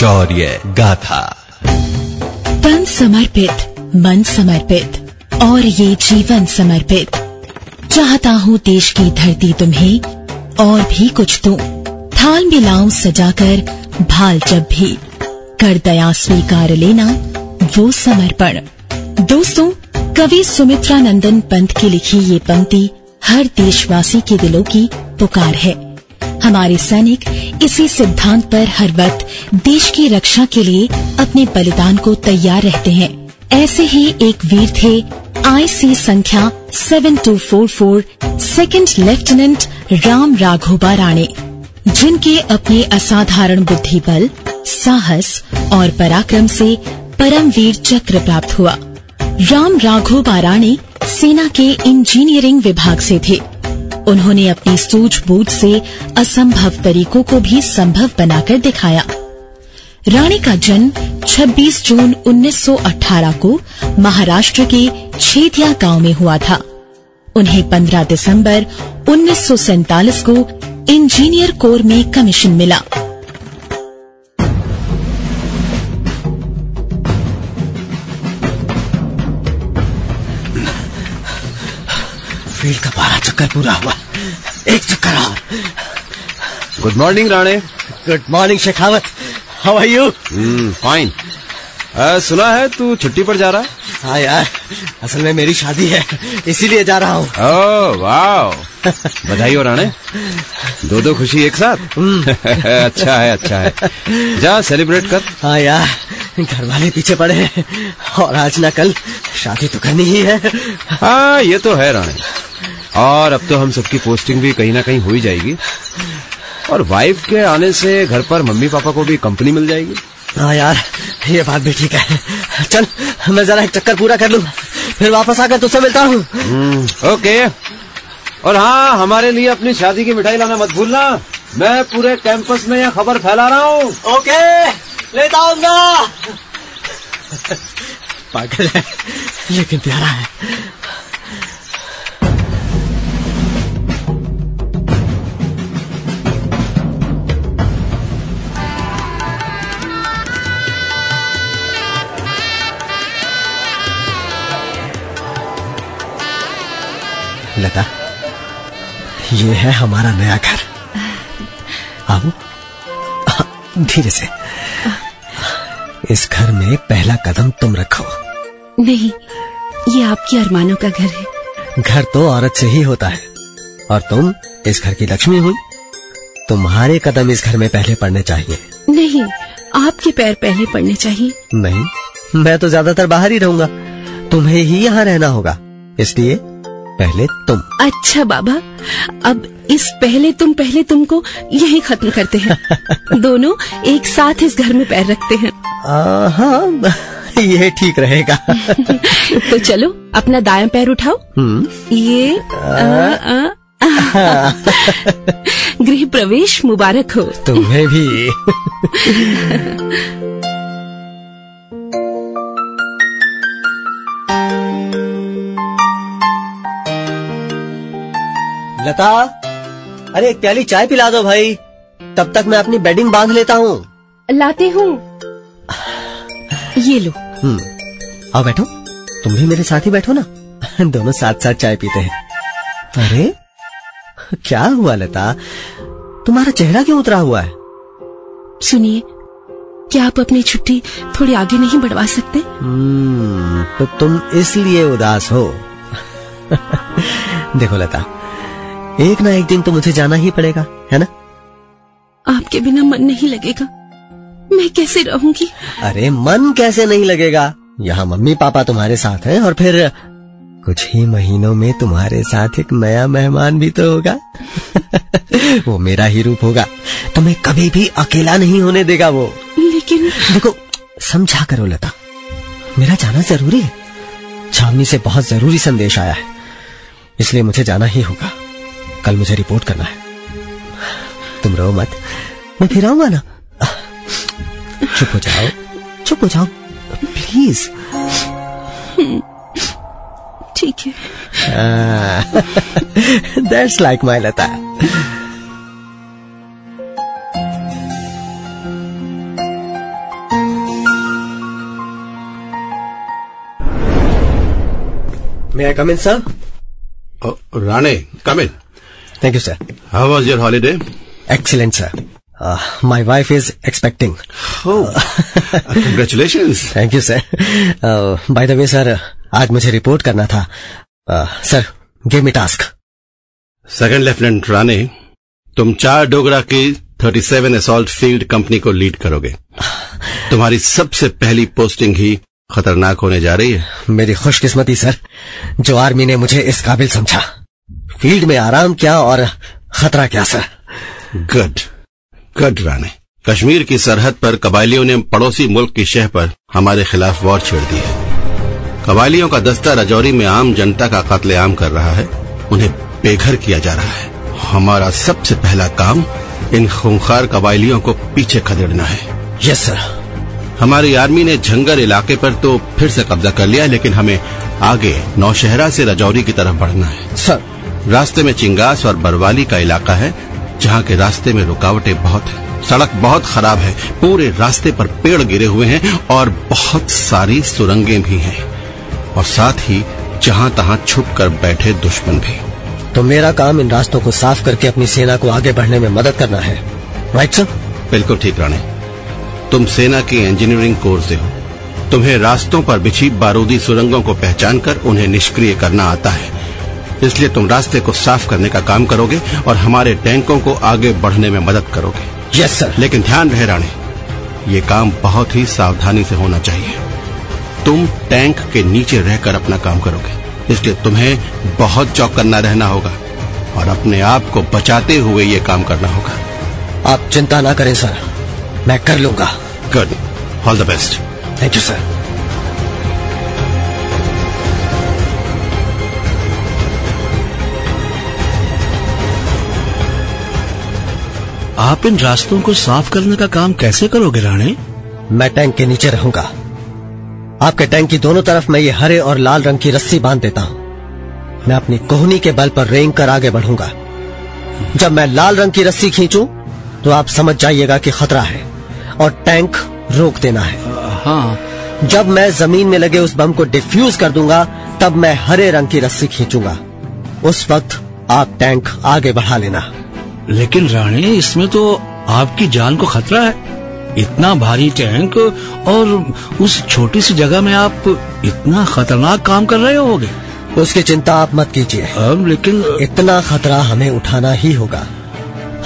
शौर्य गाथा। तन समर्पित, मन समर्पित, और ये जीवन समर्पित। चाहता हूँ देश की धरती तुम्हें, और भी कुछ दूँ। थाल मिलाऊं सजाकर, भाल जब भी। कर दया स्वीकार लेना, वो समर्पण। दोस्तों, कवि सुमित्रा नंदन पंत की लिखी ये पंक्ति हर देशवासी के दिलों की पुकार है। हमारे सैनिक इसी सिद्धांत पर हर वक्त देश की रक्षा के लिए अपने बलिदान को तैयार रहते हैं। ऐसे ही एक वीर थे आईसी संख्या 7244 सेकंड लेफ्टिनेंट राम राघोबा राणे, जिनके अपने असाधारण बुद्धि बल साहस और पराक्रम से परमवीर चक्र प्राप्त हुआ। राम राघोबा राणे सेना के इंजीनियरिंग विभाग से थे। उन्होंने अपनी सूझबूझ से असंभव तरीकों को भी संभव बनाकर दिखाया। रानी का जन्म 26 जून 1918 को महाराष्ट्र के छेदिया गाँव में हुआ था। उन्हें 15 दिसंबर उन्नीस को इंजीनियर कोर में कमीशन मिला। फ़ील्ड का बारह चक्कर पूरा हुआ। एक चक्कर और। Good morning Rane. Good morning Shekhawat. How are you fine सुना है तू छुट्टी पर जा रहा है? हाँ यार असल में मेरी शादी है इसीलिए जा रहा हूँ। ओह वाह बधाई हो राणे। दो दो खुशी एक साथ। अच्छा है अच्छा है। जा सेलिब्रेट कर। हाँ यार घर वाले पीछे पड़े हैं। और आज ना कल शादी तो करनी ही है। हाँ ये तो है राणे। और अब तो हम सबकी पोस्टिंग भी कहीं ना कहीं हो ही जाएगी। और वाइफ के आने से घर पर मम्मी पापा को भी कंपनी मिल जाएगी। हाँ यार ये बात भी ठीक है। चल मैं जरा एक चक्कर पूरा कर लूँ फिर वापस आकर तुझसे मिलता हूँ। ओके। और हाँ हमारे लिए अपनी शादी की मिठाई लाना मत भूलना। मैं पूरे कैंपस में यह खबर फैला रहा हूँ। ओके लेता आऊँगा पागल है। लेकिन प्यारा है। ये है हमारा नया घर। आओ धीरे से। इस घर में पहला कदम तुम रखो। नहीं ये आपकी अरमानों का घर है। घर तो औरत से ही होता है। और तुम इस घर की लक्ष्मी हुई। तुम्हारे कदम इस घर में पहले पड़ने चाहिए। नहीं आपके पैर पहले पड़ने चाहिए। नहीं मैं तो ज़्यादातर बाहर ही रहूँगा। तुम्हें ही यहाँ रहना होगा। इसलिए पहले तुम। अच्छा बाबा। अब इस पहले तुम पहले तुमको यही खत्म करते हैं। दोनों एक साथ इस घर में पैर रखते हैं। हाँ ये ठीक रहेगा। तो चलो अपना दायां पैर उठाओ। ये आ, आ, गृह प्रवेश मुबारक हो। तुम्हें भी। लता अरे एक प्याली चाय पिला दो भाई। तब तक मैं अपनी बेडिंग बाँध लेता हूँ। लाते हूँ। ये लो। आओ बैठो। तुम भी मेरे साथ ही बैठो ना। दोनों साथ साथ चाय पीते हैं। अरे क्या हुआ लता? तुम्हारा चेहरा क्यों उतरा हुआ है? सुनिए क्या आप अपनी छुट्टी थोड़ी आगे नहीं बढ़वा सकते? हम्म, तो तुम इसलिए उदास हो। देखो लता एक ना एक दिन तो मुझे जाना ही पड़ेगा है ना? आपके बिना मन नहीं लगेगा। मैं कैसे रहूँगी? अरे मन कैसे नहीं लगेगा? यहाँ मम्मी पापा तुम्हारे साथ हैं और फिर कुछ ही महीनों में तुम्हारे साथ एक नया मेहमान भी तो होगा। वो मेरा ही रूप होगा। तुम्हें कभी भी अकेला नहीं होने देगा वो। लेकिन देखो समझा करो लता। मेरा जाना ज़रूरी है। छावनी से बहुत ज़रूरी संदेश आया है। इसलिए मुझे जाना ही होगा। कल मुझे रिपोर्ट करना है। तुम रो मत। मैं फिर आऊँगा ना। चुप हो जाओ। चुप हो जाओ। प्लीज़। ठीक है। That's like my Lata. May I come in, sir? Oh, Rane, come in. Thank you, sir. How was your holiday? Excellent, sir. Uh, my wife is expecting. Oh, congratulations. Thank you sir by the way sir आज मुझे report करना था sir give me task second lieutenant Rane तुम चार डोगरा की 37 assault field company को lead करोगे तुम्हारी सबसे पहली पोस्टिंग ही खतरनाक होने जा रही है मेरी खुशकिस्मती सर जो आर्मी ने मुझे इस काबिल समझा फ़ील्ड में आराम क्या और खतरा क्या sir? Good good Rane Kashmir की सरहद पर कबायलियों ने पड़ोसी मुल्क की शह पर हमारे खिलाफ वॉर छेड़ दी है। कबायलियों का दस्ता रजौरी में आम जनता का कत्लेआम कर रहा है। उन्हें बेघर किया जा रहा है। हमारा सबसे पहला काम इन खूंखार कबायलियों को पीछे खदेड़ना है। यस सर हमारी आर्मी ने झंगर इलाके पर तो फिर से कब्जा कर लिया लेकिन हमें आगे नौशहरा से रजौरी की तरफ़ बढ़ना है। सर रास्ते में चिंगास और बरवाली का इलाका है जहाँ के रास्ते में रुकावटें बहुत हैं। सड़क बहुत खराब है। पूरे रास्ते पर पेड़ गिरे हुए हैं और बहुत सारी सुरंगें भी हैं। और साथ ही जहाँ तहाँ छुप कर बैठे दुश्मन भी। तो मेरा काम इन रास्तों को साफ़ करके अपनी सेना को आगे बढ़ने में मदद करना है। राइट सर बिल्कुल ठीक राणे तुम सेना की इंजीनियरिंग कोर से हो। तुम्हें रास्तों पर बिछी बारूदी सुरंगों को पहचान कर उन्हें निष्क्रिय करना आता है। इसलिए तुम रास्ते को साफ़ करने का काम करोगे और हमारे टैंकों को आगे बढ़ने में मदद करोगे। यस सर लेकिन ध्यान रहे राणे ये काम बहुत ही सावधानी से होना चाहिए। तुम टैंक के नीचे रहकर अपना काम करोगे। इसलिए तुम्हें बहुत चौकन्ना रहना होगा और अपने आप को बचाते हुए ये काम करना होगा। आप चिंता ना करें सर मैं कर लूँगा। Good all the best thank you sir आप इन रास्तों को साफ़ करने का काम कैसे करोगे राणे मैं टैंक के नीचे रहूँगा। आपके टैंक की दोनों तरफ़ मैं ये हरे और लाल रंग की रस्सी बाँध देता हूँ। मैं अपनी कोहनी के बल पर रेंग कर आगे बढ़ूँगा। जब मैं लाल रंग की रस्सी खींचूं तो आप समझ जाइएगा कि खतरा है और टैंक रोक देना है। हाँ। जब मैं ज़मीन में लगे उस बम को डिफ्यूज कर दूँगा तब मैं हरे रंग की रस्सी खींचूँगा। उस वक्त आप टैंक आगे बढ़ा लेना। लेकिन रानी इसमें तो आपकी जान को खतरा है। इतना भारी टैंक और उस छोटी सी जगह में आप इतना खतरनाक काम कर रहे होगे। उसकी चिंता आप मत कीजिए। अब लेकिन इतना खतरा हमें उठाना ही होगा।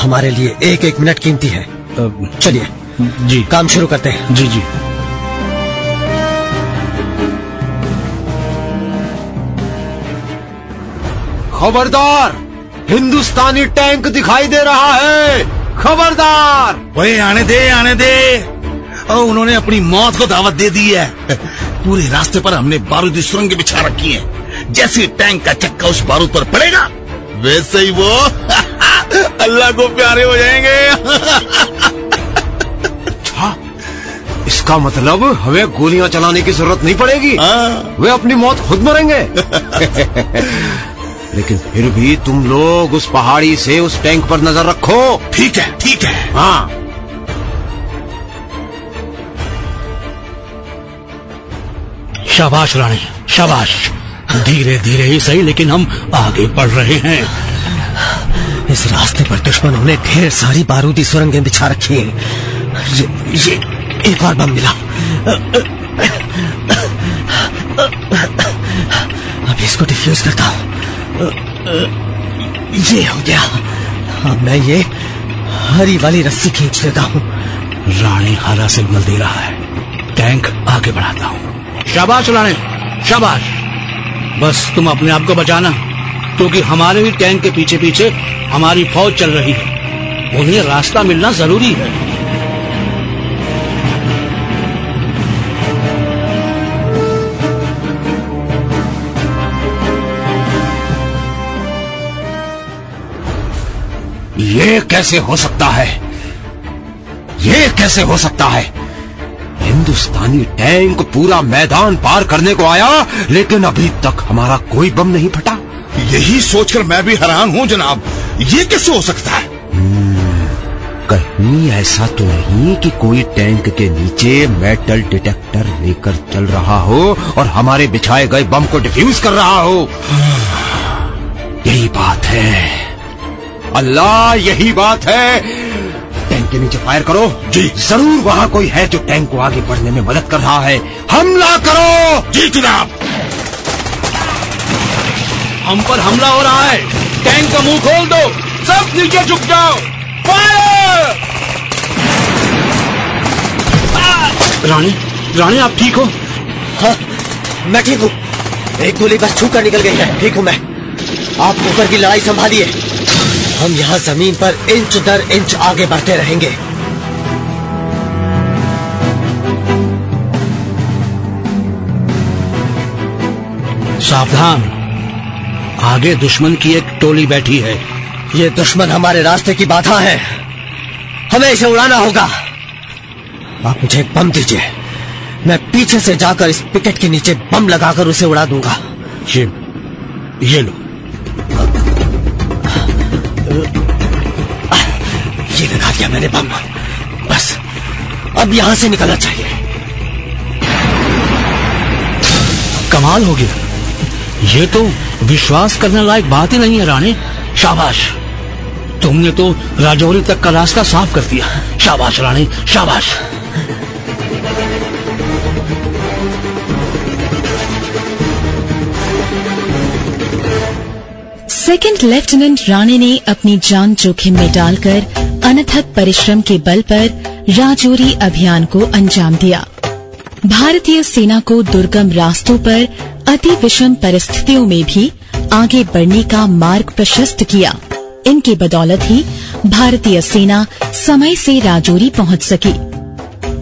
हमारे लिए एक एक मिनट कीमती है। चलिए जी। काम शुरू करते हैं। जी जी। खबरदार! हिंदुस्तानी टैंक दिखाई दे रहा है। खबरदार। ओए आने दे आने दे। और उन्होंने अपनी मौत को दावत दे दी है। पूरे रास्ते पर हमने बारूदी सुरंग बिछा रखी है। जैसे टैंक का चक्का उस बारूद पर पड़ेगा वैसे ही वो अल्लाह को प्यारे हो जाएँगे। अच्छा इसका मतलब हमें गोलियाँ चलाने की ज़रूरत नहीं पड़ेगी? हाँ। वे अपनी मौत खुद मरेंगे? लेकिन फिर भी तुम लोग उस पहाड़ी से उस टैंक पर नज़र रखो। ठीक है ठीक है। हाँ। शाबाश रानी शाबाश। धीरे धीरे ही सही लेकिन हम आगे बढ़ रहे हैं। इस रास्ते पर दुश्मनों ने ढेर सारी बारूदी सुरंगें बिछा रखी हैं। ये, ये एक और बम मिला। अभी इसको डिफ्यूज करता हूँ। ये हो गया। अब मैं ये हरी वाली रस्सी खींच लेता हूँ। राणे हरा सिग्नल दे रहा है। टैंक आगे बढ़ाता हूँ। शाबाश राणे शाबाश। बस तुम अपने आप को बचाना, क्योंकि हमारे भी टैंक के पीछे पीछे हमारी फौज चल रही है। उन्हें रास्ता मिलना ज़रूरी है। ये कैसे हो सकता है? ये कैसे हो सकता है? हिंदुस्तानी टैंक पूरा मैदान पार करने को आया लेकिन अभी तक हमारा कोई बम नहीं फटा। यही सोचकर मैं भी हैरान हूँ जनाब। ये कैसे हो सकता है? कहीं ऐसा तो नहीं कि कोई टैंक के नीचे मेटल डिटेक्टर लेकर चल रहा हो और हमारे बिछाए गए बम को डिफ्यूज कर रहा हो। यही बात है। अल्लाह यही बात है। टैंक के नीचे फायर करो। जी। ज़रूर वहाँ कोई है जो टैंक को आगे बढ़ने में मदद कर रहा है। हमला करो। जी जनाब। हम पर हमला हो रहा है। टैंक का मुँह खोल दो। सब नीचे झुक जाओ। फायर! रानी रानी आप ठीक हो? हाँ मैं ठीक हूँ। एक गोली बस छू कर निकल गई है। ठीक हूँ मैं। आप ऊपर की लड़ाई संभालिए। हम यहाँ ज़मीन पर इंच दर इंच आगे बढ़ते रहेंगे। सावधान। आगे दुश्मन की एक टोली बैठी है। ये दुश्मन हमारे रास्ते की बाधा है। हमें इसे उड़ाना होगा। आप मुझे एक बम दीजिए। मैं पीछे से जाकर इस पिकेट के नीचे बम लगाकर उसे उड़ा दूँगा। ये ये लो। ये लगा दिया मैंने बम बस, अब यहाँ से निकलना चाहिए। कमाल हो गया ये तो विश्वास करने लायक बात ही नहीं है, रानी। शाबाश। तुमने तो राजौरी तक का रास्ता साफ़ कर दिया। शाबाश, रानी, शाबाश। सेकंड लेफ्टिनेंट राणे ने अपनी जान जोखिम में डालकर अनथक परिश्रम के बल पर राजौरी अभियान को अंजाम दिया। भारतीय सेना को दुर्गम रास्तों पर अति विषम परिस्थितियों में भी आगे बढ़ने का मार्ग प्रशस्त किया। इनकी बदौलत ही भारतीय सेना समय से राजौरी पहुँच सकी।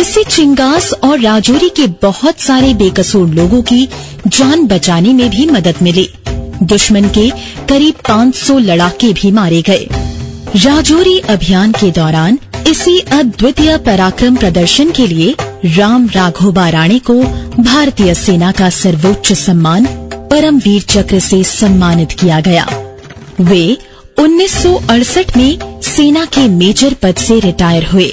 इससे चिंगास और राजौरी के बहुत सारे बेकसूर लोगों की जान बचाने में भी मदद मिली। दुश्मन के करीब 500 लड़ाके भी मारे गए। राजौरी अभियान के दौरान इसी अद्वितीय पराक्रम प्रदर्शन के लिए राम राघोबा राणे को भारतीय सेना का सर्वोच्च सम्मान परमवीर चक्र से सम्मानित किया गया। वे 1968 में सेना के मेजर पद से रिटायर हुए।